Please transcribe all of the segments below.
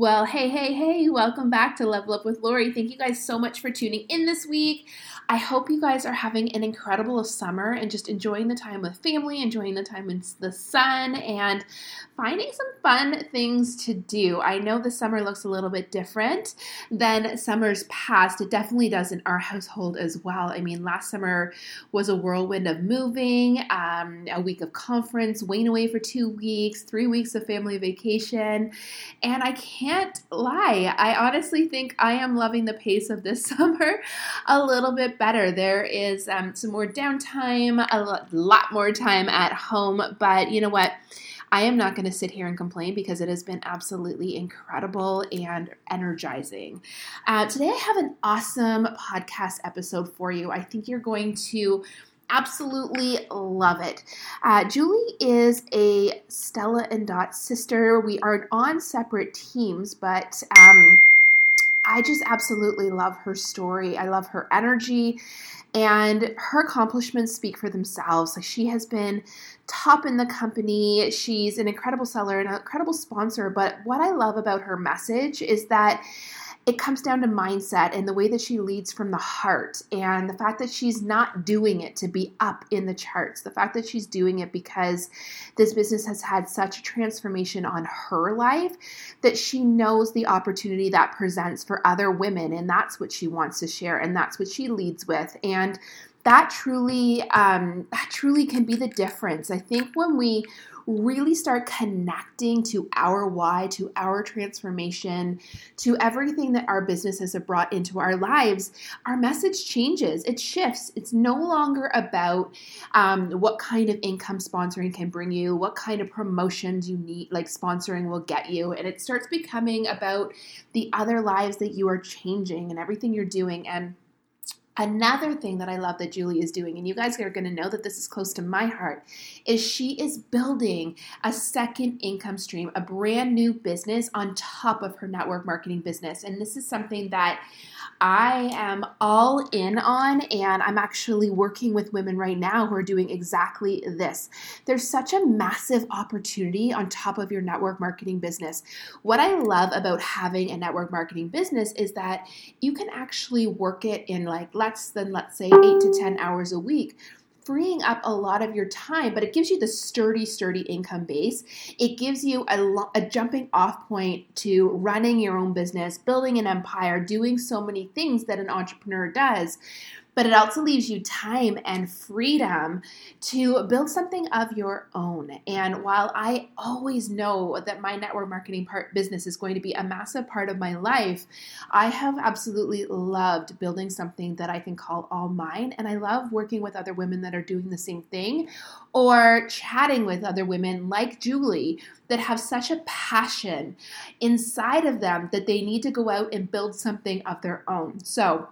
Well, hey, hey, hey, welcome back to Level Up with Lori. Thank you guys so much for tuning in this week. I hope you guys are having an incredible summer and just enjoying the time with family, enjoying the time in the sun, and finding some fun things to do. I know the summer looks a little bit different than summers past. It definitely does in our household as well. I mean, last summer was a whirlwind of moving, um, a week of conference, Wayne away for two weeks, three weeks of family vacation, and I can't lie. I honestly think I am loving the pace of this summer a little bit better. There is um, some more downtime, a lot more time at home, but you know what? I am not going to sit here and complain because it has been absolutely incredible and energizing. Uh, today, I have an awesome podcast episode for you. I think you're going to absolutely love it. Uh, Julie is a Stella and Dot sister. We are on separate teams, but um, I just absolutely love her story. I love her energy and her accomplishments speak for themselves. Like she has been top in the company. She's an incredible seller and an incredible sponsor. But what I love about her message is that it comes down to mindset and the way that she leads from the heart and the fact that she's not doing it to be up in the charts. The fact that she's doing it because this business has had such a transformation on her life that she knows the opportunity that presents for other women. And that's what she wants to share and that's what she leads with. And that truly um, that truly can be the difference i think when we really start connecting to our why, to our transformation, to everything that our businesses have brought into our lives, our message changes. It shifts. It's no longer about um, what kind of income sponsoring can bring you, what kind of promotions you need, like sponsoring will get you. And it starts becoming about the other lives that you are changing and everything you're doing. And Another thing that I love that Julie is doing, and you guys are going to know that this is close to my heart, is she is building a second income stream, a brand new business on top of her network marketing business. And this is something that I am all in on, and I'm actually working with women right now who are doing exactly this. There's such a massive opportunity on top of your network marketing business. What I love about having a network marketing business is that you can actually work it in like less than, let's say, eight to 10 hours a week freeing up a lot of your time, but it gives you the sturdy, sturdy income base. It gives you a, a jumping off point to running your own business, building an empire, doing so many things that an entrepreneur does but it also leaves you time and freedom to build something of your own. And while I always know that my network marketing part business is going to be a massive part of my life, I have absolutely loved building something that I can call all mine. And I love working with other women that are doing the same thing or chatting with other women like Julie that have such a passion inside of them that they need to go out and build something of their own. So,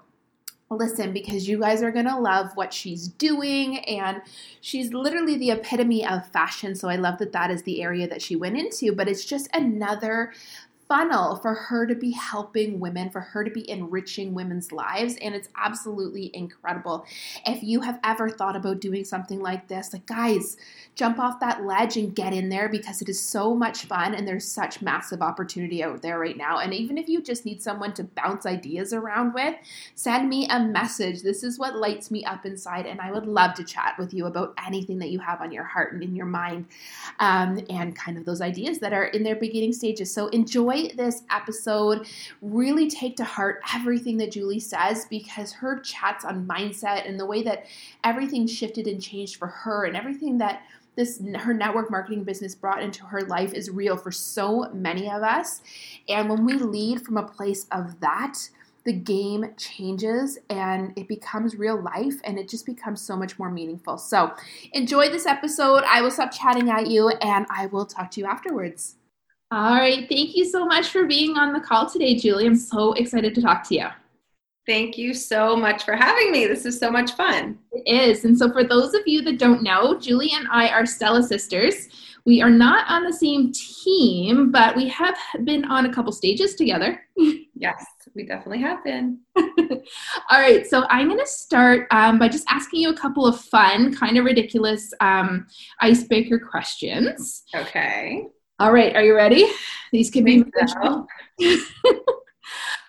listen because you guys are going to love what she's doing and she's literally the epitome of fashion so i love that that is the area that she went into but it's just another funnel for her to be helping women, for her to be enriching women's lives. And it's absolutely incredible. If you have ever thought about doing something like this, like, guys, jump off that ledge and get in there because it is so much fun and there's such massive opportunity out there right now. And even if you just need someone to bounce ideas around with, send me a message. This is what lights me up inside. And I would love to chat with you about anything that you have on your heart and in your mind um, and kind of those ideas that are in their beginning stages. So enjoy this episode. Really take to heart everything that Julie says because her chats on mindset and the way that everything shifted and changed for her and everything that this her network marketing business brought into her life is real for so many of us. And when we lead from a place of that, the game changes and it becomes real life and it just becomes so much more meaningful. So, enjoy this episode. I will stop chatting at you and I will talk to you afterwards. All right. Thank you so much for being on the call today, Julie. I'm so excited to talk to you. Thank you so much for having me. This is so much fun. It is. And so, for those of you that don't know, Julie and I are Stella sisters. We are not on the same team, but we have been on a couple stages together. Yes, we definitely have been. All right, so I'm going to start um, by just asking you a couple of fun, kind of ridiculous um, icebreaker questions. Okay. All right, are you ready? These can be. So.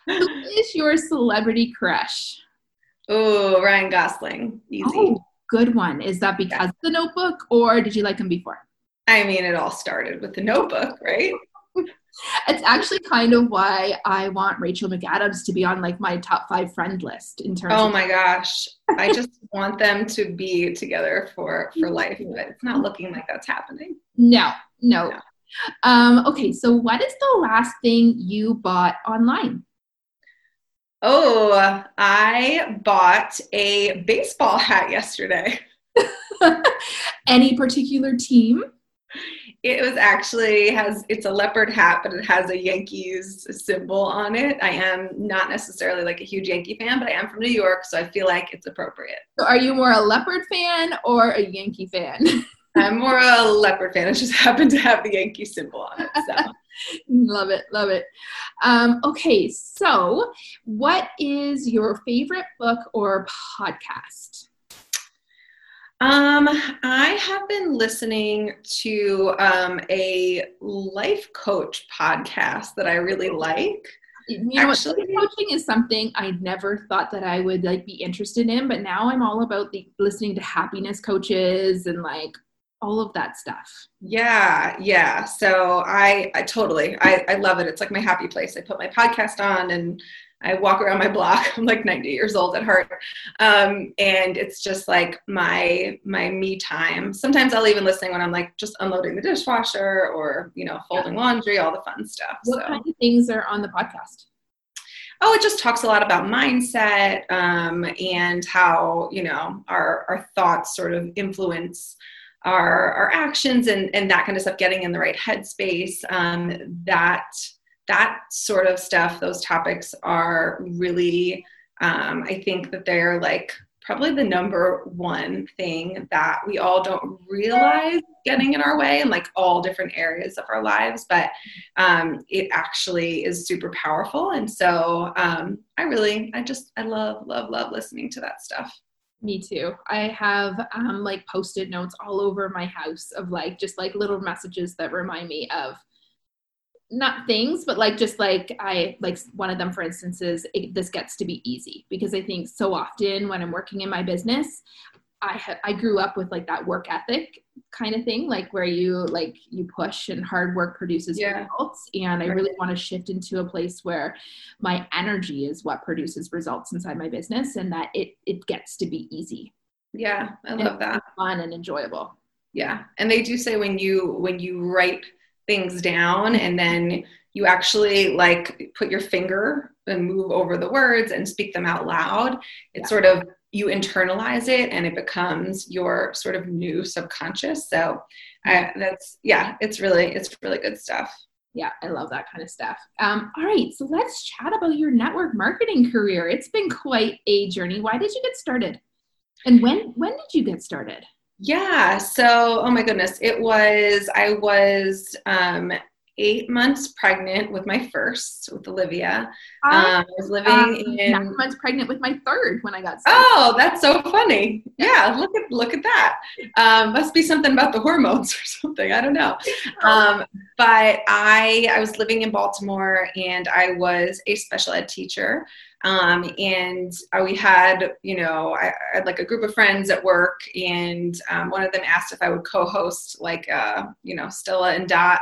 Who is your celebrity crush? Oh, Ryan Gosling. Easy. Oh, good one. Is that because yeah. of the notebook or did you like him before? I mean, it all started with the notebook, right? it's actually kind of why I want Rachel McAdams to be on like my top five friend list in terms. Oh my gosh, I just want them to be together for for life, but it's not looking like that's happening. No, no. no. Um, okay, so what is the last thing you bought online? Oh, I bought a baseball hat yesterday. Any particular team? It was actually has it's a leopard hat, but it has a Yankees symbol on it. I am not necessarily like a huge Yankee fan, but I am from New York, so I feel like it's appropriate. So are you more a leopard fan or a Yankee fan? I'm more a leopard fan. It just happened to have the Yankee symbol on it. So love it, love it. Um, okay, so what is your favorite book or podcast? Um, I have been listening to um, a life coach podcast that I really like. You know, Actually, coaching is something I never thought that I would like be interested in, but now I'm all about the listening to happiness coaches and like all of that stuff. Yeah, yeah. So I, I totally, I, I love it. It's like my happy place. I put my podcast on and I walk around my block. I'm like 90 years old at heart, um, and it's just like my my me time. Sometimes I'll even listen when I'm like just unloading the dishwasher or you know folding yeah. laundry, all the fun stuff. What so. kind of things are on the podcast? Oh, it just talks a lot about mindset um, and how you know our our thoughts sort of influence our our actions and and that kind of stuff getting in the right headspace um, that that sort of stuff those topics are really um, i think that they're like probably the number one thing that we all don't realize getting in our way in like all different areas of our lives but um, it actually is super powerful. And so um, i really i just i love love love listening to that stuff me too. I have um, like post-it notes all over my house of like just like little messages that remind me of not things, but like just like I like one of them, for instance, is it, this gets to be easy because I think so often when I'm working in my business, I ha- I grew up with like that work ethic kind of thing, like where you like you push and hard work produces yeah. results. And I really want to shift into a place where my energy is what produces results inside my business, and that it it gets to be easy. Yeah, I love that. Fun and enjoyable. Yeah, and they do say when you when you write things down and then you actually like put your finger and move over the words and speak them out loud. It yeah. sort of you internalize it and it becomes your sort of new subconscious. So I, that's yeah it's really it's really good stuff. Yeah i love that kind of stuff. Um, all right so let's chat about your network marketing career. It's been quite a journey. Why did you get started? And when when did you get started? Yeah so oh my goodness it was i was um, eight months pregnant with my first with Olivia. I, um, I was living um, in nine months pregnant with my third when I got started. Oh, that's so funny. Yeah, look at look at that. Um, must be something about the hormones or something. I don't know. Um, but I I was living in Baltimore and I was a special ed teacher. Um, and uh, we had, you know, I, I, had like a group of friends at work, and um, one of them asked if I would co-host like, uh, you know, Stella and Dot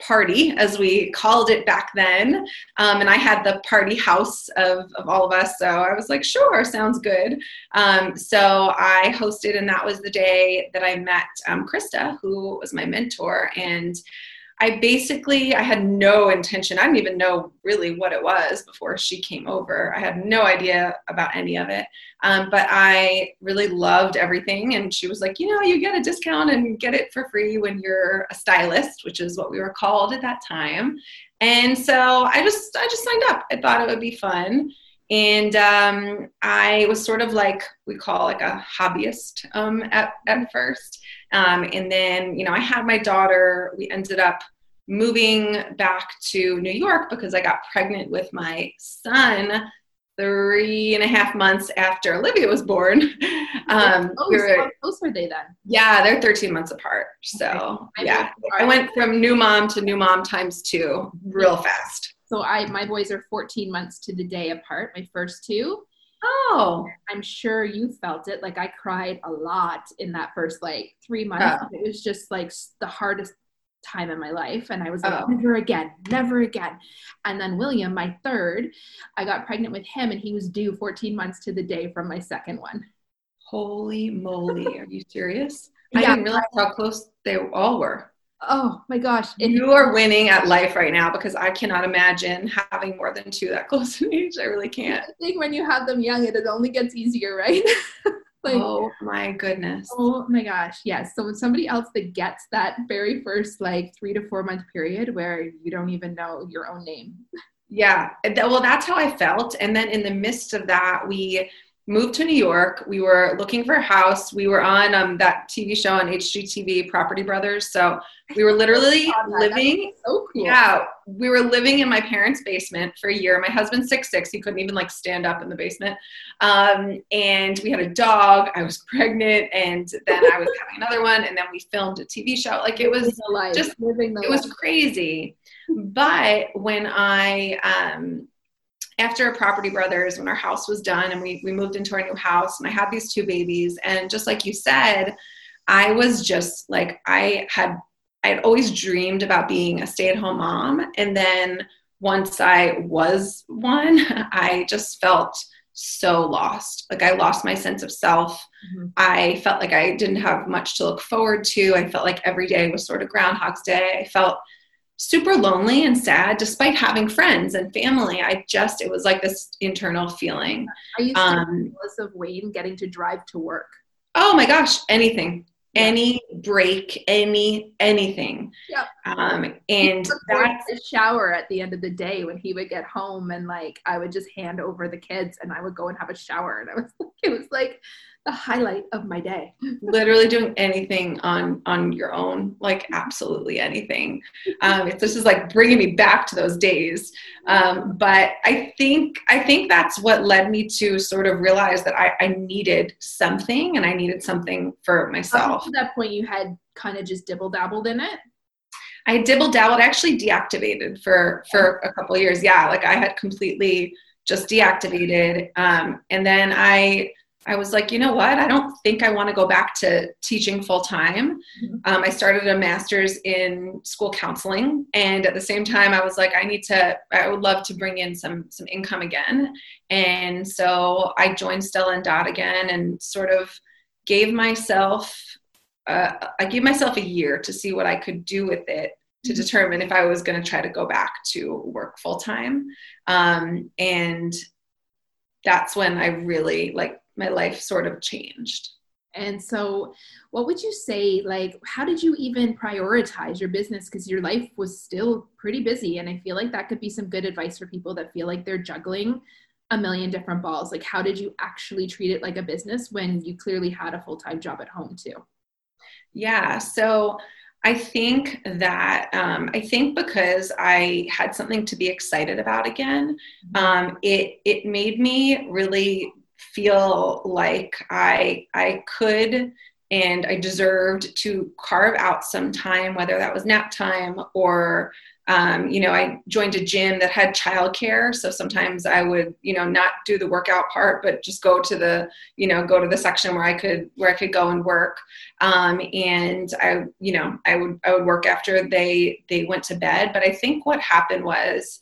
party, as we called it back then. Um, and I had the party house of, of all of us. So I was like, sure, sounds good. Um, so I hosted, and that was the day that I met um, Krista, who was my mentor. And I basically I had no intention. I didn't even know really what it was before she came over. I had no idea about any of it. Um, but I really loved everything, and she was like, you know, you get a discount and get it for free when you're a stylist, which is what we were called at that time. And so I just I just signed up. I thought it would be fun. And um, I was sort of like we call like a hobbyist um, at, at first. Um, and then, you know, I had my daughter. We ended up moving back to New York because I got pregnant with my son three and a half months after Olivia was born. Um, oh, we were, how close were they then? Yeah, they're 13 months apart. So okay. yeah, I went from new mom to new mom times two real fast. So I, my boys are 14 months to the day apart, my first two. Oh, I'm sure you felt it. Like I cried a lot in that first like three months. Oh. It was just like the hardest time in my life. And I was like, oh. never again, never again. And then William, my third, I got pregnant with him and he was due 14 months to the day from my second one. Holy moly. Are you serious? yeah. I didn't realize how close they all were. Oh my gosh. you are winning at life right now because I cannot imagine having more than two that close in age. I really can't. I think when you have them young, it only gets easier, right? like, oh my goodness. Oh my gosh. Yes. So when somebody else that gets that very first like three to four month period where you don't even know your own name. Yeah. Well, that's how I felt. And then in the midst of that, we moved to New York. We were looking for a house. We were on um, that TV show on HGTV, Property Brothers. So we were literally living. So cool. Yeah, we were living in my parents' basement for a year. My husband's six six. He couldn't even like stand up in the basement. Um, and we had a dog. I was pregnant, and then I was having another one. And then we filmed a TV show. Like it was just living. it was crazy. But when I um, after Property Brothers, when our house was done and we, we moved into our new house, and I had these two babies, and just like you said, I was just like, I had, I had always dreamed about being a stay at home mom. And then once I was one, I just felt so lost. Like I lost my sense of self. Mm-hmm. I felt like I didn't have much to look forward to. I felt like every day was sort of Groundhog's Day. I felt super lonely and sad despite having friends and family. I just, it was like this internal feeling. I used to um, of Wayne getting to drive to work. Oh my gosh, anything. Yeah. Any break, any anything. Yep. Um, and that's a shower at the end of the day when he would get home, and like I would just hand over the kids, and I would go and have a shower, and I was like, it was like the highlight of my day. Literally doing anything on on your own, like absolutely anything. Um, it's, this is like bringing me back to those days. Um, but I think I think that's what led me to sort of realize that I, I needed something, and I needed something for myself. Up to that point, you had kind of just dibble dabbled in it. I dibble dabbled, actually deactivated for for a couple years. Yeah, like I had completely just deactivated, um, and then I I was like, you know what? I don't think I want to go back to teaching full time. Mm-hmm. Um, I started a master's in school counseling, and at the same time, I was like, I need to. I would love to bring in some some income again, and so I joined Stella and Dot again, and sort of gave myself. Uh, I gave myself a year to see what I could do with it to mm-hmm. determine if I was going to try to go back to work full time, um, and that's when I really like my life sort of changed. And so, what would you say? Like, how did you even prioritize your business? Because your life was still pretty busy. And I feel like that could be some good advice for people that feel like they're juggling a million different balls. Like, how did you actually treat it like a business when you clearly had a full time job at home, too? Yeah. So, I think that um, I think because I had something to be excited about again, mm-hmm. um, it it made me really feel like I I could and I deserved to carve out some time, whether that was nap time or um, you know, I joined a gym that had childcare, so sometimes I would, you know, not do the workout part, but just go to the, you know, go to the section where I could where I could go and work. Um, and I, you know, I would I would work after they they went to bed. But I think what happened was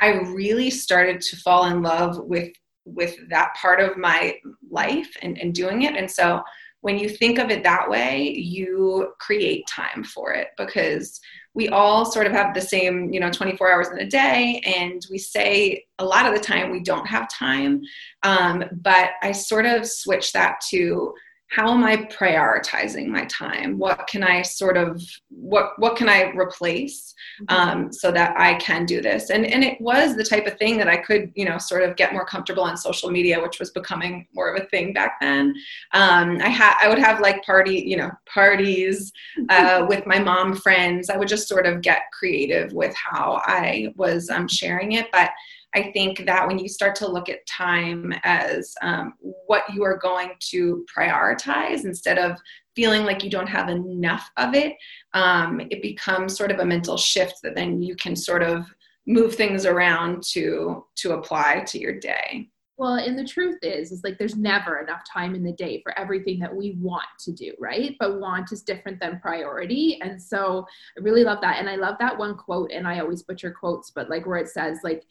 I really started to fall in love with with that part of my life and, and doing it. And so when you think of it that way, you create time for it because we all sort of have the same, you know, 24 hours in a day. And we say a lot of the time we don't have time. Um, but I sort of switch that to how am i prioritizing my time? What can i sort of what what can i replace mm-hmm. um, so that i can do this? And and it was the type of thing that i could you know sort of get more comfortable on social media which was becoming more of a thing back then. Um, i had i would have like party you know parties uh, with my mom friends. I would just sort of get creative with how i was um, sharing it. But I think that when you start to look at time as um, what you are going to prioritize instead of feeling like you don't have enough of it, um, it becomes sort of a mental shift that then you can sort of move things around to to apply to your day. Well, and the truth is, is like there's never enough time in the day for everything that we want to do, right? But want is different than priority. And so I really love that. And I love that one quote, and I always butcher quotes, but like where it says, like,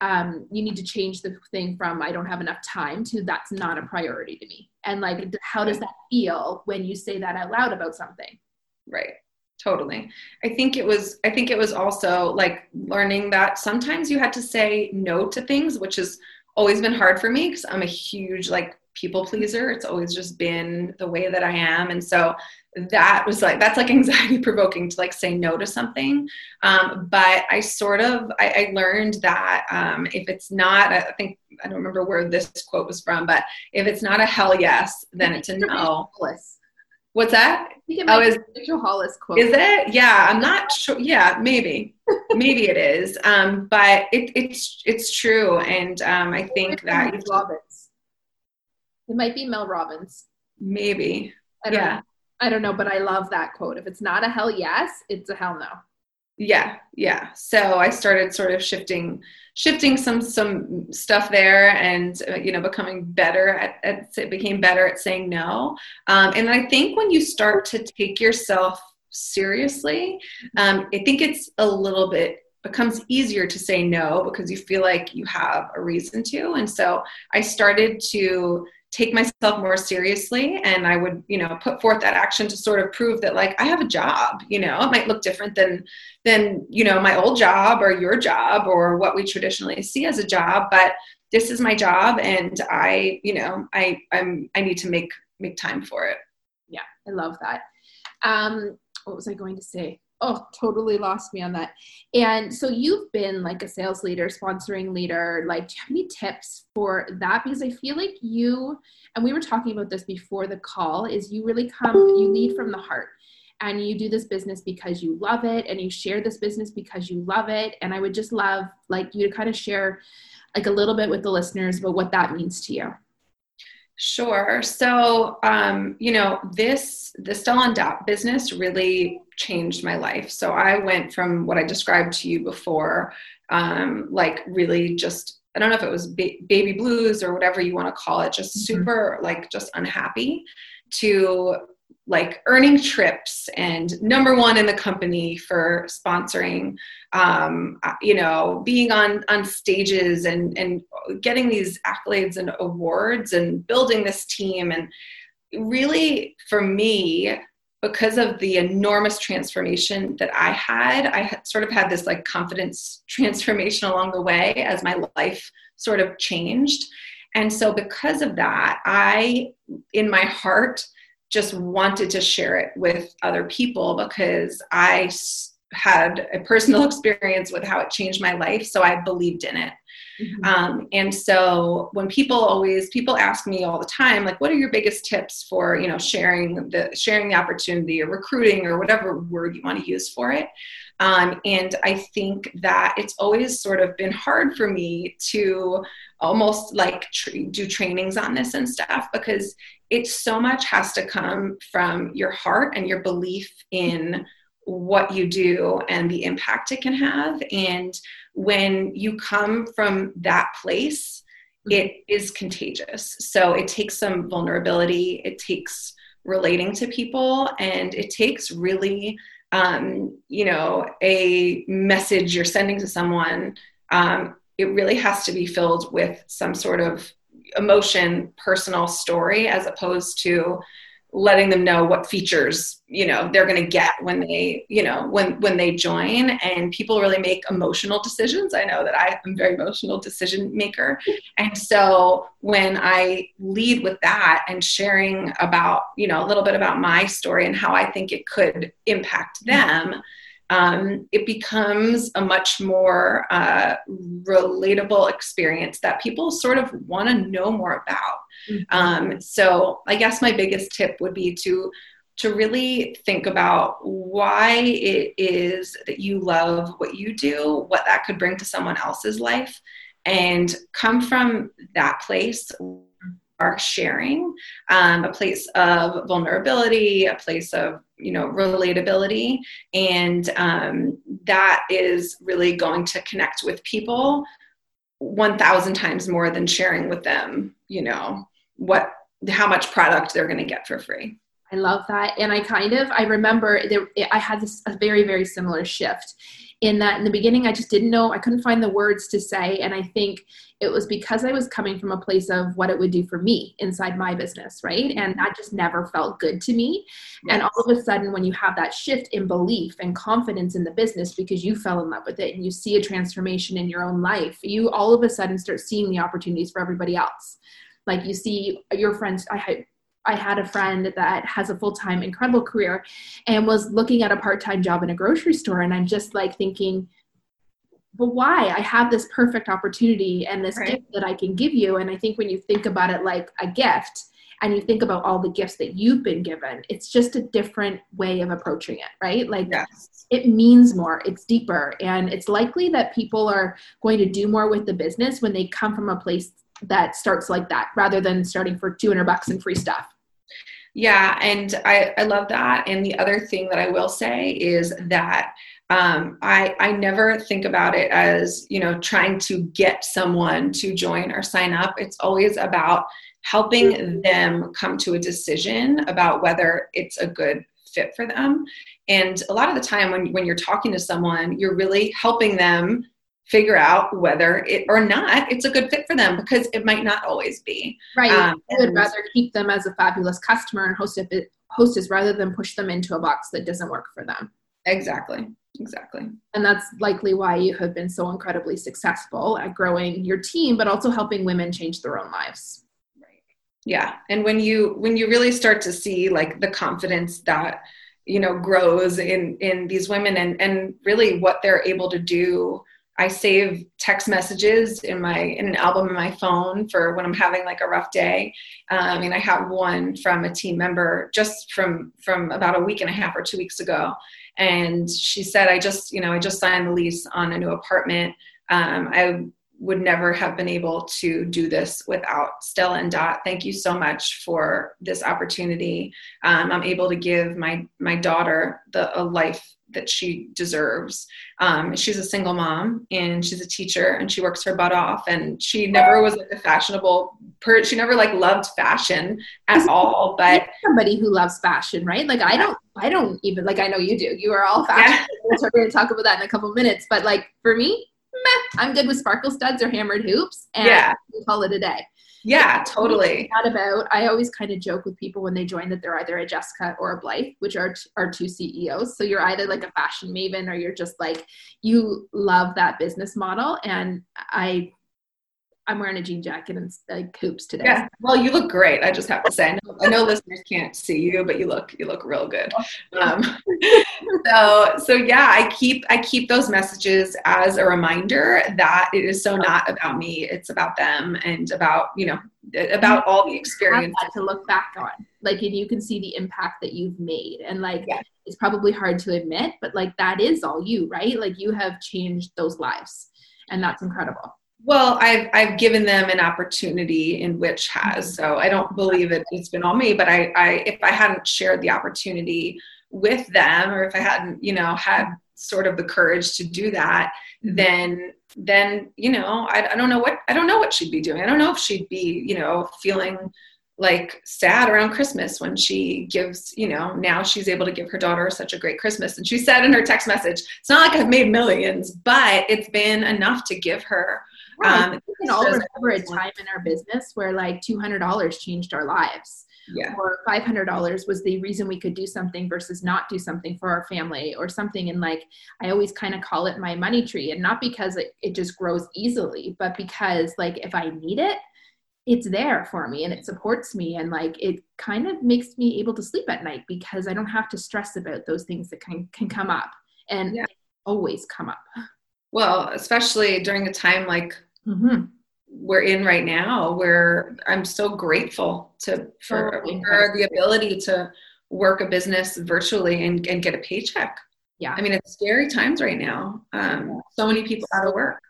um, you need to change the thing from I don't have enough time to that's not a priority to me. And like, how does that feel when you say that out loud about something? Right totally i think it was i think it was also like learning that sometimes you had to say no to things which is always been hard for me because I'm a huge like people pleaser. It's always just been the way that I am. And so that was like that's like anxiety provoking to like say no to something um, but i sort of i, I learned that um, if it's not i think i don't remember where this quote was from but if it's not a hell yes then it's a no what's that I think it might oh, is, Rachel Hollis quote. Is it? Yeah, I'm not sure. Yeah, maybe, maybe it is. Um, but it, it's it's true, and um, I think that Robbins. It might be Mel Robbins. Maybe. I don't yeah. Know. I don't know, but I love that quote. If it's not a hell yes, it's a hell no. Yeah, yeah. So I started sort of shifting shifting some some stuff there and uh, you know becoming better at, at it became better at saying no um, and i think when you start to take yourself seriously. Um, i think it's a little bit becomes easier to say no because you feel like you have a reason to. And so i started to take myself more seriously and i would you know put forth that action to sort of prove that like i have a job you know? It might look different than than you know my old job or your job or what we traditionally see as a job but this is my job and i you know i i'm i need to make make time for it. Yeah i love that. Um what was i going to say? Oh totally lost me on that. And so you've been like a sales leader sponsoring leader like do you have any tips for that? Because i feel like you and we were talking about this before the call is you really come you lead from the heart. And you do this business because you love it and you share this business because you love it. And i would just love like you to kind of share like a little bit with the listeners about what that means to you Sure. So, um, you know, this the Stella and Dot business really changed my life. So I went from what I described to you before, um, like really just I don't know if it was ba- baby blues or whatever you want to call it, just mm-hmm. super like just unhappy, to like earning trips and number one in the company for sponsoring um, you know being on on stages and and getting these accolades and awards and building this team. And really for me because of the enormous transformation that i had i had sort of had this like confidence transformation along the way as my life sort of changed. And so because of that i in my heart just wanted to share it with other people because I had a personal experience with how it changed my life. So I believed in it. Mm-hmm. Um, and so when people always people ask me all the time like what are your biggest tips for you know sharing the sharing the opportunity or recruiting or whatever word you want to use for it um, and i think that it's always sort of been hard for me to almost like tr- do trainings on this and stuff because it so much has to come from your heart and your belief in what you do and the impact it can have. And when you come from that place, it is contagious. So it takes some vulnerability, it takes relating to people, and it takes really, um, you know, a message you're sending to someone. Um, it really has to be filled with some sort of emotion personal story as opposed to letting them know what features you know they're going to get when they you know when when they join. And people really make emotional decisions. I know that i am very emotional decision maker. And so when i lead with that and sharing about you know a little bit about my story and how i think it could impact them um, it becomes a much more uh, relatable experience that people sort of want to know more about Mm-hmm. Um, so I guess my biggest tip would be to to really think about why it is that you love what you do, what that could bring to someone else's life, and come from that place are sharing um, a place of vulnerability a place of you know relatability and um, that is really going to connect with people 1000 times more than sharing with them you know what how much product they're going to get for free. I love that. And I kind of, I remember there, I had this a very, very similar shift in that in the beginning, I just didn't know, I couldn't find the words to say. And I think it was because I was coming from a place of what it would do for me inside my business, right? Mm-hmm. And that just never felt good to me. Yes. And all of a sudden, when you have that shift in belief and confidence in the business because you fell in love with it and you see a transformation in your own life, you all of a sudden start seeing the opportunities for everybody else like you see your friends i I had a friend that has a full time incredible career and was looking at a part time job in a grocery store. And I'm just like thinking, but why? I have this perfect opportunity and this right. gift that I can give you. And I think when you think about it like a gift and you think about all the gifts that you've been given, it's just a different way of approaching it, right? Like yes. it means more, it's deeper. And it's likely that people are going to do more with the business when they come from a place that starts like that rather than starting for 200 bucks and free stuff. Yeah, and I, I love that. And the other thing that I will say is that um, I, I never think about it as, you know, trying to get someone to join or sign up. It's always about helping them come to a decision about whether it's a good fit for them. And a lot of the time when, when you're talking to someone, you're really helping them figure out whether it or not it's a good fit for them because it might not always be. Right. Um, I would rather keep them as a fabulous customer and host it, hostess rather than push them into a box that doesn't work for them. Exactly. Exactly. And that's likely why you have been so incredibly successful at growing your team, but also helping women change their own lives. Right. Yeah. And when you when you really start to see like the confidence that you know grows in in these women and and really what they're able to do I save text messages in my in an album in my phone for when I'm having like a rough day. Um, and I have one from a team member just from from about a week and a half or two weeks ago, and she said, "I just you know I just signed the lease on a new apartment. Um, I would never have been able to do this without Stella and Dot. Thank you so much for this opportunity. Um, I'm able to give my my daughter the a life that she deserves. Um, she's a single mom and she's a teacher and she works her butt off and she never was like a fashionable per she never like loved fashion at all but somebody who loves fashion right like i don't i don't even like i know you do you are all fashion yeah. we're going to talk about that in a couple minutes but like for me meh, i'm good with sparkle studs or hammered hoops and yeah. call it a day yeah, totally. Not about. I always kind of joke with people when they join that they're either a Jessica or a Blythe, which are are two CEOs. So you're either like a fashion maven or you're just like you love that business model. And I I'm wearing a jean jacket and like hoops today. Yeah. Well, you look great. I just have to say. I know, I know listeners can't see you, but you look you look real good. Um, so so yeah, I keep I keep those messages as a reminder that it is so not about me. It's about them and about you know about all the experience to look back on. Like, and you can see the impact that you've made, and like yeah. it's probably hard to admit, but like that is all you, right? Like you have changed those lives, and that's incredible. Well, I've I've given them an opportunity in which has. Mm-hmm. So I don't believe it, it's been all me, but I, I if I hadn't shared the opportunity with them or if I hadn't, you know, had sort of the courage to do that, mm-hmm. then then, you know, I, I don't know what I don't know what she'd be doing. I don't know if she'd be, you know, feeling like sad around Christmas when she gives, you know, now she's able to give her daughter such a great Christmas. And she said in her text message, it's not like I've made millions, but it's been enough to give her um, we can all remember a time in our business where like $200 changed our lives. yeah. or $500 was the reason we could do something versus not do something for our family or something and like i always kind of call it my money tree and not because it, it just grows easily but because like if i need it it's there for me and it supports me and like it kind of makes me able to sleep at night because i don't have to stress about those things that can, can come up and yeah. always come up well especially during a time like mm-hmm we're in right now where I'm so grateful to for, oh, for the ability to work a business virtually and, and get a paycheck. Yeah. I mean, it's scary times right now. Um, so many people out of work.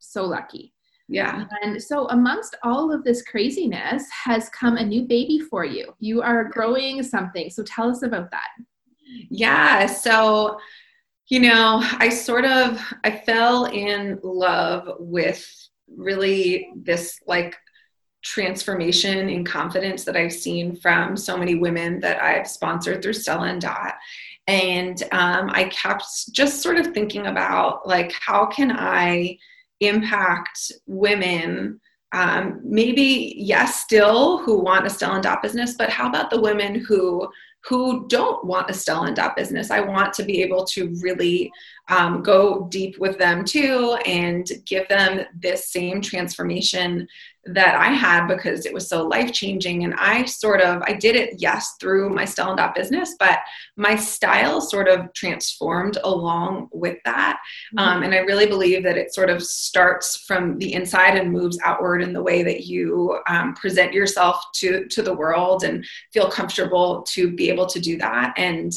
So lucky. Yeah. And so, amongst all of this craziness, has come a new baby for you. You are growing something. So, tell us about that. Yeah. So, you know, I sort of I fell in love with really this like transformation in confidence that I've seen from so many women that I've sponsored through Stella and Dot. And um, I kept just sort of thinking about like, how can I impact women? Um, maybe yes, still who want a Stella and Dot business, but how about the women who who don't want a Stella and Dot business? I want to be able to really um, go deep with them too and give them this same transformation that I had because it was so life changing. And I sort of, I did it, yes, through my Stella and Dot business, but my style sort of transformed along with that. Mm-hmm. Um, and I really believe that it sort of starts from the inside and moves outward in the way that you um, present yourself to, to the world and feel comfortable to be able to do that. And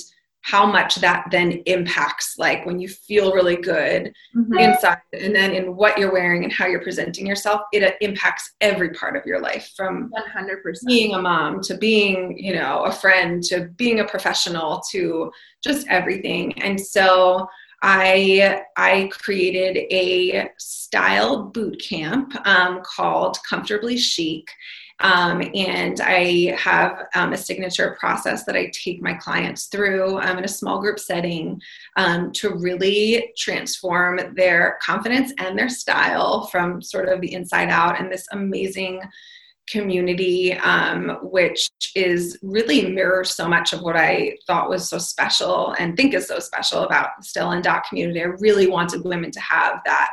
how much that then impacts like when you feel really good mm-hmm. inside and then in what you're wearing and how you're presenting yourself it uh, impacts every part of your life from 100% being a mom to being you know a friend to being a professional to just everything and so I I created a style boot camp um, called Comfortably Chic, um, and I have um, a signature process that I take my clients through um, in a small group setting um, to really transform their confidence and their style from sort of the inside out. And this amazing community, um, which is really mirrors so much of what I thought was so special and think is so special about the Stella and Dot community. I really wanted women to have that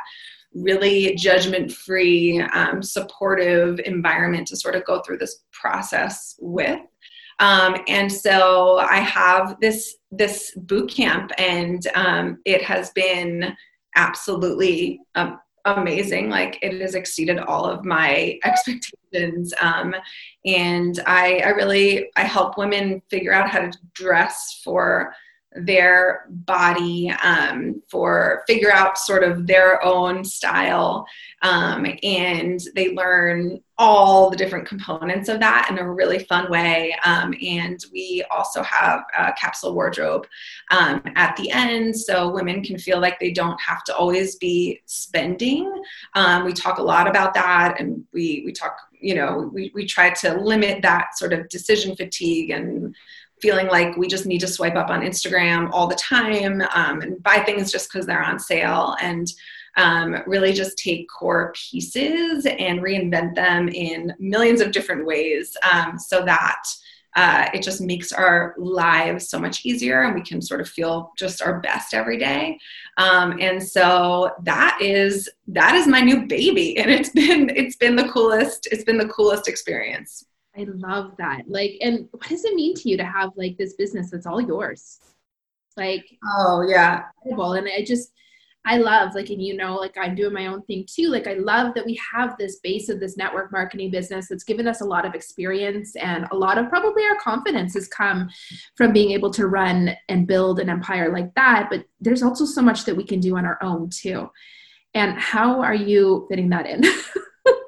really judgment free, um, supportive environment to sort of go through this process with. Um, and so I have this this boot camp, and um, it has been absolutely um, amazing. Like it has exceeded all of my expectations, um, and I, I really I help women figure out how to dress for their body um, for figure out sort of their own style um, and they learn all the different components of that in a really fun way um, and we also have a capsule wardrobe um, at the end so women can feel like they don't have to always be spending. Um, we talk a lot about that and we we talk you know we, we try to limit that sort of decision fatigue and feeling like we just need to swipe up on Instagram all the time um, and buy things just because they're on sale and um, really just take core pieces and reinvent them in millions of different ways um, so that uh, it just makes our lives so much easier and we can sort of feel just our best every day. Um, and so that is that is my new baby and it's been it's been the coolest it's been the coolest experience I love that. Like, and what does it mean to you to have like this business that's all yours? Like, oh yeah, incredible. And I just, I love like, and you know, like I'm doing my own thing too. Like, I love that we have this base of this network marketing business that's given us a lot of experience and a lot of probably our confidence has come from being able to run and build an empire like that. But there's also so much that we can do on our own too. And how are you fitting that in?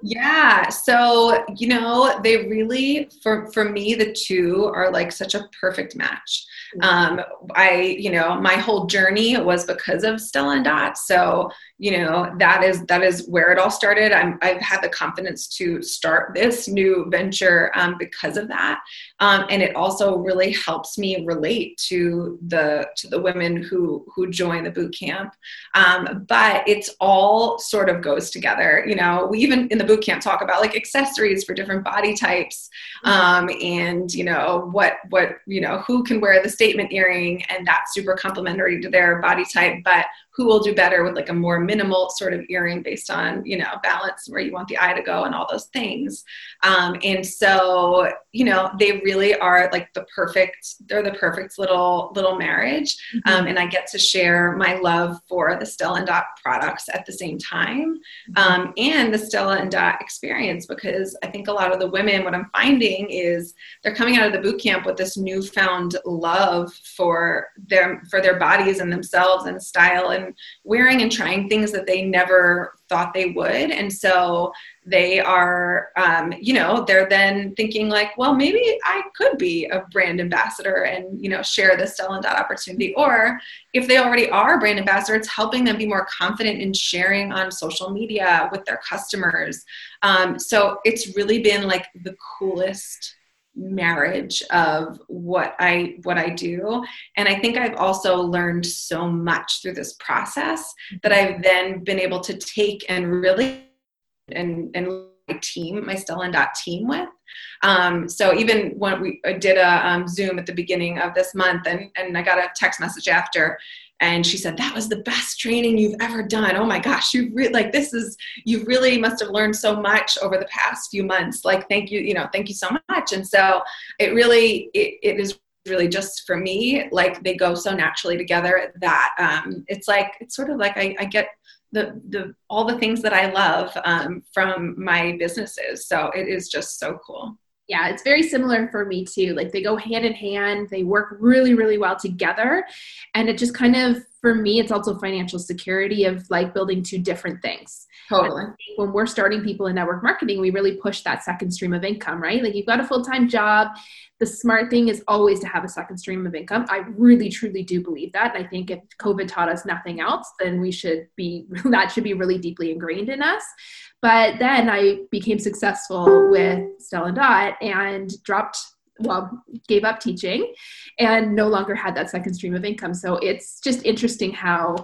yeah so you know they really for for me the two are like such a perfect match. Mm-hmm. um i you know my whole journey was because of stella and dot so you know that is that is where it all started. I'm, i've had the confidence to start this new venture um, because of that um, and it also really helps me relate to the to the women who who join the boot camp. Um, but it's all sort of goes together you know. We even in the boot camp talk about like accessories for different body types um, and you know what what you know who can wear the statement earring and that's super complementary to their body type. But who will do better with like a more minimal sort of earring based on you know balance where you want the eye to go and all those things um, and so you know they really are like the perfect they're the perfect little little marriage mm-hmm. um, and i get to share my love for the stella and dot products at the same time mm-hmm. um, and the stella and dot experience because i think a lot of the women what i'm finding is they're coming out of the boot camp with this newfound love for their for their bodies and themselves and style and wearing and trying things that they never thought they would. And so they are, um, you know, they're then thinking like, well, maybe I could be a brand ambassador and, you know, share this Stella and Dot opportunity. Or if they already are brand ambassador, it's helping them be more confident in sharing on social media with their customers. Um, so it's really been like the coolest marriage of what I what I do. And I think I've also learned so much through this process that I've then been able to take and really and and my team my Stella and Dot team with. Um, so even when we did a um, Zoom at the beginning of this month and and I got a text message after and she said that was the best training you've ever done. Oh my gosh you re- like this is you really must have learned so much over the past few months. Like thank you you know thank you so much. And so it really it, it is really just for me like they go so naturally together that um, it's like it's sort of like I, I get the the all the things that I love um, from my businesses. So it is just so cool yeah, it's very similar for me too. Like they go hand in hand, they work really, really well together. And it just kind of, for me, it's also financial security of like building two different things. Totally. When we're starting people in network marketing, we really push that second stream of income, right? Like you've got a full time job. The smart thing is always to have a second stream of income. I really, truly do believe that. And I think if COVID taught us nothing else, then we should be, that should be really deeply ingrained in us. But then I became successful with Stella Dot and dropped well, gave up teaching and no longer had that second stream of income. So it's just interesting how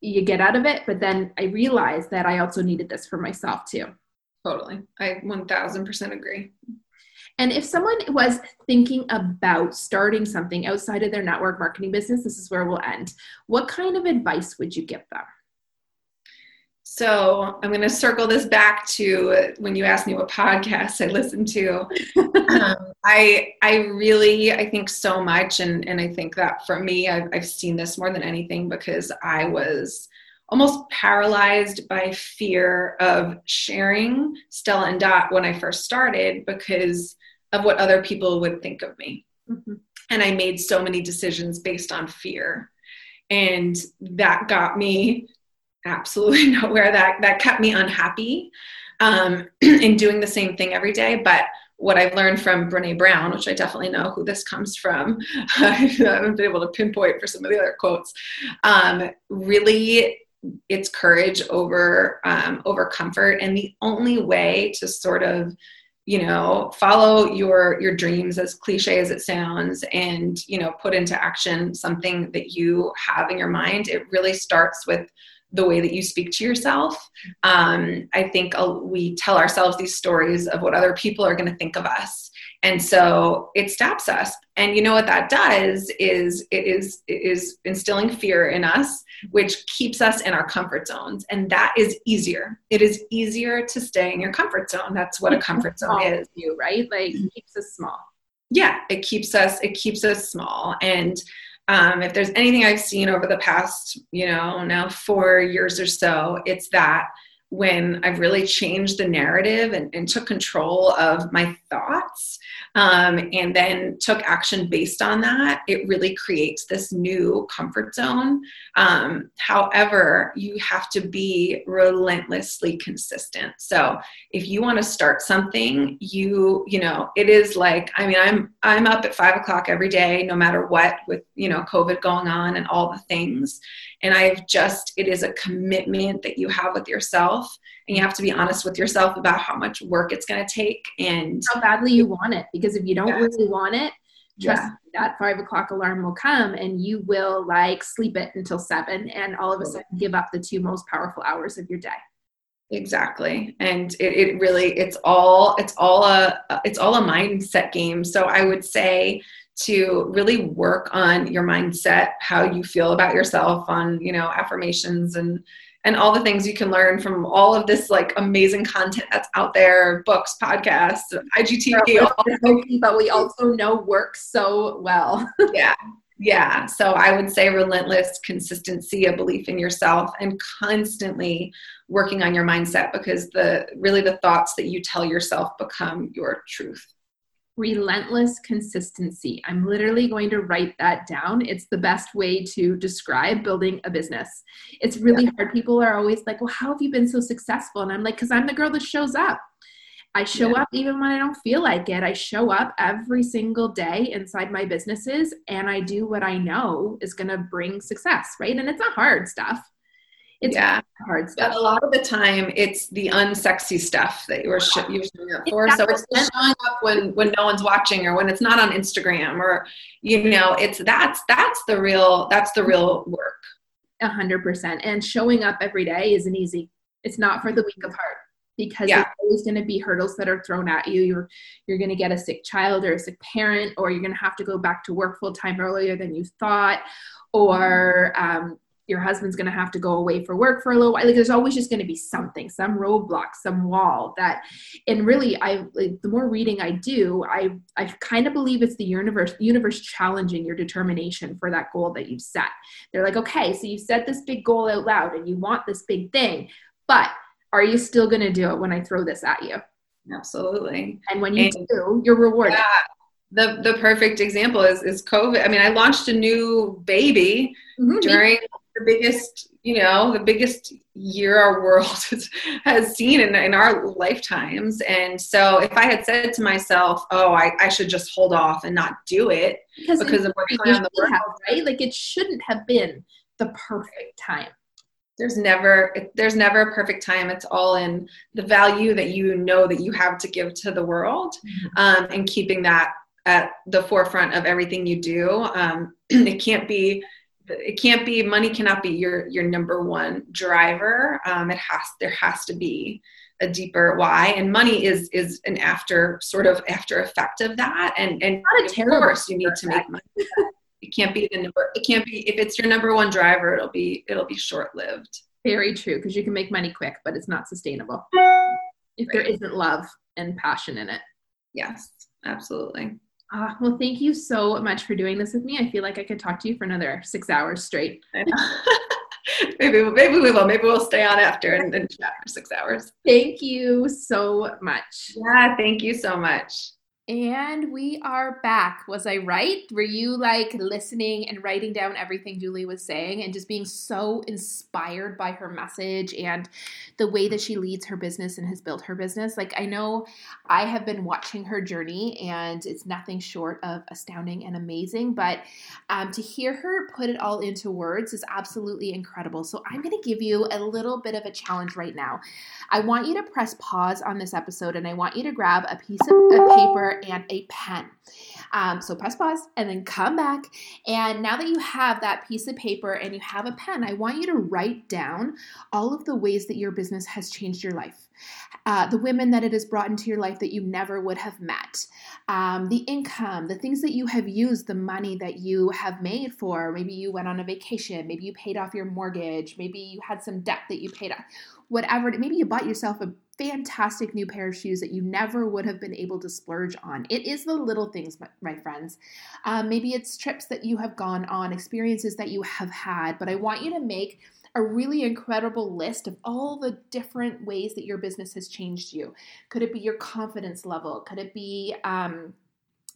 you get out of it. But then I realized that I also needed this for myself too. Totally. I 1000% agree. And if someone was thinking about starting something outside of their network marketing business, this is where we'll end. What kind of advice would you give them? So I'm going to circle this back to when you asked me what podcasts I listen to. um, I I really I think so much, and and I think that for me, I've, I've seen this more than anything because I was almost paralyzed by fear of sharing Stella and Dot when I first started because of what other people would think of me, mm-hmm. and I made so many decisions based on fear, and that got me absolutely nowhere. That that kept me unhappy um, in doing the same thing every day. But what I've learned from Brene Brown, which I definitely know who this comes from, I haven't been able to pinpoint for some of the other quotes. Um, really, it's courage over um, over comfort, and the only way to sort of you know follow your your dreams as cliche as it sounds and you know put into action something that you have in your mind it really starts with the way that you speak to yourself. Um, I think uh, we tell ourselves these stories of what other people are going to think of us. And so it stops us. And you know what that does is it is it is instilling fear in us, which keeps us in our comfort zones. And that is easier. It is easier to stay in your comfort zone. That's what a comfort zone is. You right? Like it keeps us small. Yeah, it keeps us it keeps us small. And um, if there's anything I've seen over the past, you know, now four years or so, it's that when I've really changed the narrative and, and took control of my thoughts um, and then took action based on that, it really creates this new comfort zone. Um, however, you have to be relentlessly consistent. So if you want to start something, you you know it is like I mean I'm I'm up at five o'clock every day, no matter what, with you know COVID going on and all the things and i've just it is a commitment that you have with yourself and you have to be honest with yourself about how much work it's going to take and how badly you want it because if you don't yes. really want it trust yeah. that five o'clock alarm will come and you will like sleep it until seven and all of a sudden give up the two most powerful hours of your day exactly and it, it really it's all it's all a it's all a mindset game so i would say to really work on your mindset how you feel about yourself on you know affirmations and and all the things you can learn from all of this like amazing content that's out there books podcasts igtv but we also know works so well. Yeah yeah. So i would say relentless consistency a belief in yourself and constantly working on your mindset because the really the thoughts that you tell yourself become your truth relentless consistency. I'm literally going to write that down. It's the best way to describe building a business. It's really yeah. hard. People are always like, well, how have you been so successful? And I'm like, because I'm the girl that shows up. I show yeah. up even when I don't feel like it. I show up every single day inside my businesses and I do what I know is going to bring success, right? And it's not hard stuff. It's yeah. hard stuff. But a lot of the time, it's the unsexy stuff that you're, sh- you're showing up for. So it's showing up when when no one's watching, or when it's not on Instagram, or you know, it's that's that's the real that's the real work. A hundred percent. And showing up every day isn't easy. It's not for the weak of heart because yeah. there's always going to be hurdles that are thrown at you. You're you're going to get a sick child or a sick parent, or you're going to have to go back to work full time earlier than you thought, or um, your husband's going to have to go away for work for a little while. Like there's always just going to be something some roadblock some wall that and really i like, the more reading i do i i kind of believe it's the universe universe challenging your determination for that goal that you've set. They're like okay so you've set this big goal out loud and you want this big thing but are you still going to do it when i throw this at you? Absolutely. And when you and, do you're rewarded. Yeah the the perfect example is is COVID. I mean, I launched a new baby mm-hmm. during the biggest, you know, the biggest year our world has seen in, in our lifetimes. And so if I had said to myself, oh, I, I should just hold off and not do it because, because of what's going on the world, right? Like it shouldn't have been the perfect time. There's never there's never a perfect time. It's all in the value that you know that you have to give to the world, mm-hmm. um, and keeping that at the forefront of everything you do. Um, it can't be it can't be money cannot be your your number one driver. Um, it has there has to be a deeper why and money is is an after sort of after effect of that. And and not a of course you need to make money. It can't be the number it can't be if it's your number one driver it'll be it'll be short lived very true because you can make money quick but it's not sustainable. If right. there isn't love and passion in it. Yes absolutely uh, well, thank you so much for doing this with me. I feel like I could talk to you for another six hours straight. maybe, maybe we will. Maybe we'll stay on after and, and chat for six hours. Thank you so much. Yeah, thank you so much. And we are back. Was I right? Were you like listening and writing down everything Julie was saying and just being so inspired by her message and the way that she leads her business and has built her business? Like, I know I have been watching her journey and it's nothing short of astounding and amazing, but um, to hear her put it all into words is absolutely incredible. So, I'm going to give you a little bit of a challenge right now. I want you to press pause on this episode and I want you to grab a piece of a paper and a pen. Um, so press pause and then come back. And now that you have that piece of paper and you have a pen, I want you to write down all of the ways that your business has changed your life. Uh, the women that it has brought into your life that you never would have met, um, the income, the things that you have used, the money that you have made for. Maybe you went on a vacation, maybe you paid off your mortgage, maybe you had some debt that you paid off, whatever. Maybe you bought yourself a fantastic new pair of shoes that you never would have been able to splurge on. It is the little things, my friends. Um, maybe it's trips that you have gone on, experiences that you have had, but I want you to make a really incredible list of all the different ways that your business has changed you. Could it be your confidence level? Could it be um,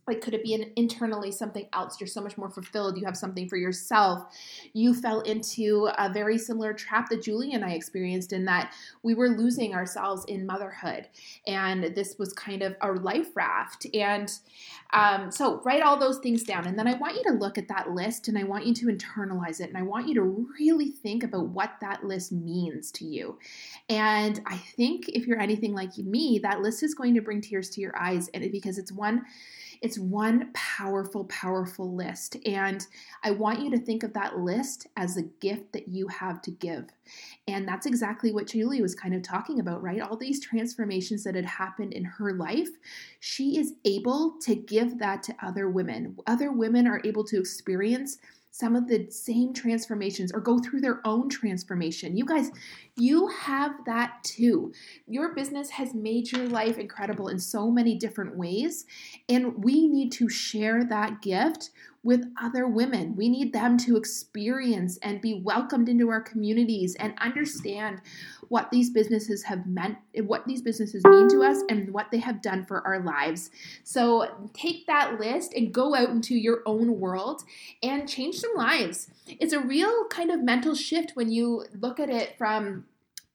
like could it be an internally something else? You're so much more fulfilled. You have something for yourself. You fell into a very similar trap that julie and i experienced in that we were losing ourselves in motherhood. And this was kind of our life raft. And um, so write all those things down. And then i want you to look at that list and i want you to internalize it. And i want you to really think about what that list means to you. And i think if you're anything like me that list is going to bring tears to your eyes. And because it's one it's one powerful, powerful list. And I want you to think of that list as a gift that you have to give. And that's exactly what Julie was kind of talking about, right? All these transformations that had happened in her life, she is able to give that to other women. Other women are able to experience some of the same transformations or go through their own transformation. You guys, you have that too. Your business has made your life incredible in so many different ways, and we need to share that gift with other women. We need them to experience and be welcomed into our communities and understand what these businesses have meant, what these businesses mean to us, and what they have done for our lives. So take that list and go out into your own world and change some lives. It's a real kind of mental shift when you look at it from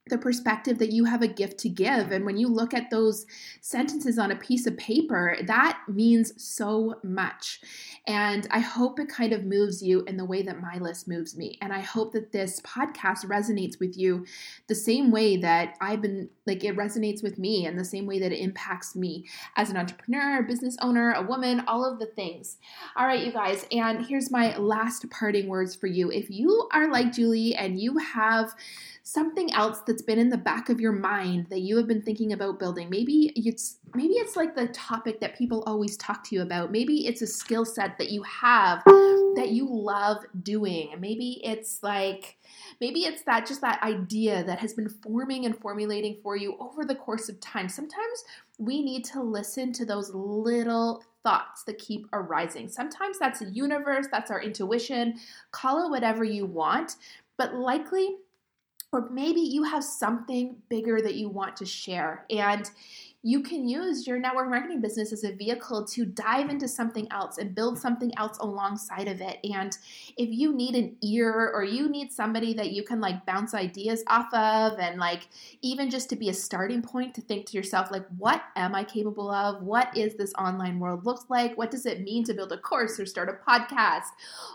the perspective that you have a gift to give. And when you look at those sentences on a piece of paper, that means so much. And I hope it kind of moves you in the way that my list moves me. And I hope that this podcast resonates with you the same way that I've been, like, it resonates with me and the same way that it impacts me as an entrepreneur, a business owner, a woman, all of the things. All right, you guys. And here's my last parting words for you. If you are like Julie and you have something else that's been in the back of your mind that you have been thinking about building. Maybe it's maybe it's like the topic that people always talk to you about. Maybe it's a skill set that you have that you love doing. Maybe it's like maybe it's that just that idea that has been forming and formulating for you over the course of time. Sometimes we need to listen to those little thoughts that keep arising. Sometimes that's the universe, that's our intuition, call it whatever you want, but likely or maybe you have something bigger that you want to share. And you can use your network marketing business as a vehicle to dive into something else and build something else alongside of it. And if you need an ear or you need somebody that you can like bounce ideas off of, and like even just to be a starting point to think to yourself, like, what am I capable of? What is this online world looks like? What does it mean to build a course or start a podcast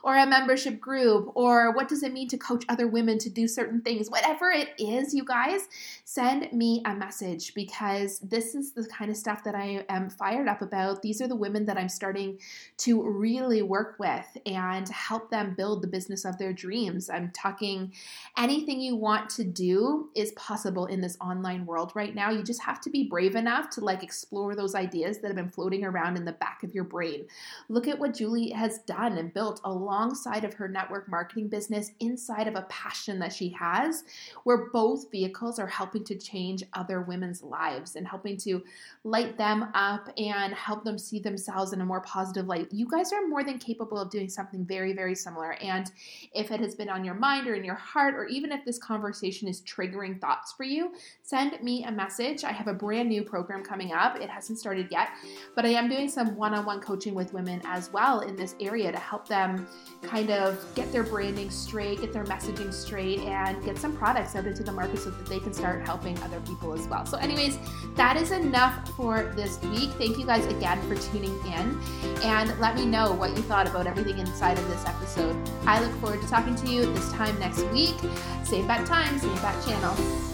or a membership group? Or what does it mean to coach other women to do certain things? Whatever it is, you guys, send me a message because this is the kind of stuff that I am fired up about. These are the women that I'm starting to really work with and help them build the business of their dreams. I'm talking anything you want to do is possible in this online world right now. You just have to be brave enough to like explore those ideas that have been floating around in the back of your brain. Look at what Julie has done and built alongside of her network marketing business inside of a passion that she has, where both vehicles are helping to change other women's lives and helping to light them up and help them see themselves in a more positive light. You guys are more than capable of doing something very, very similar. And if it has been on your mind or in your heart, or even if this conversation is triggering thoughts for you, send me a message. I have a brand new program coming up. It hasn't started yet, but I am doing some one on one coaching with women as well in this area to help them kind of get their branding straight, get their messaging straight, and get some products out into the market so that they can start helping other people as well. So, anyways, that is enough for this week. Thank you guys again for tuning in and let me know what you thought about everything inside of this episode. I look forward to talking to you this time next week. Same bat time, same bat channel.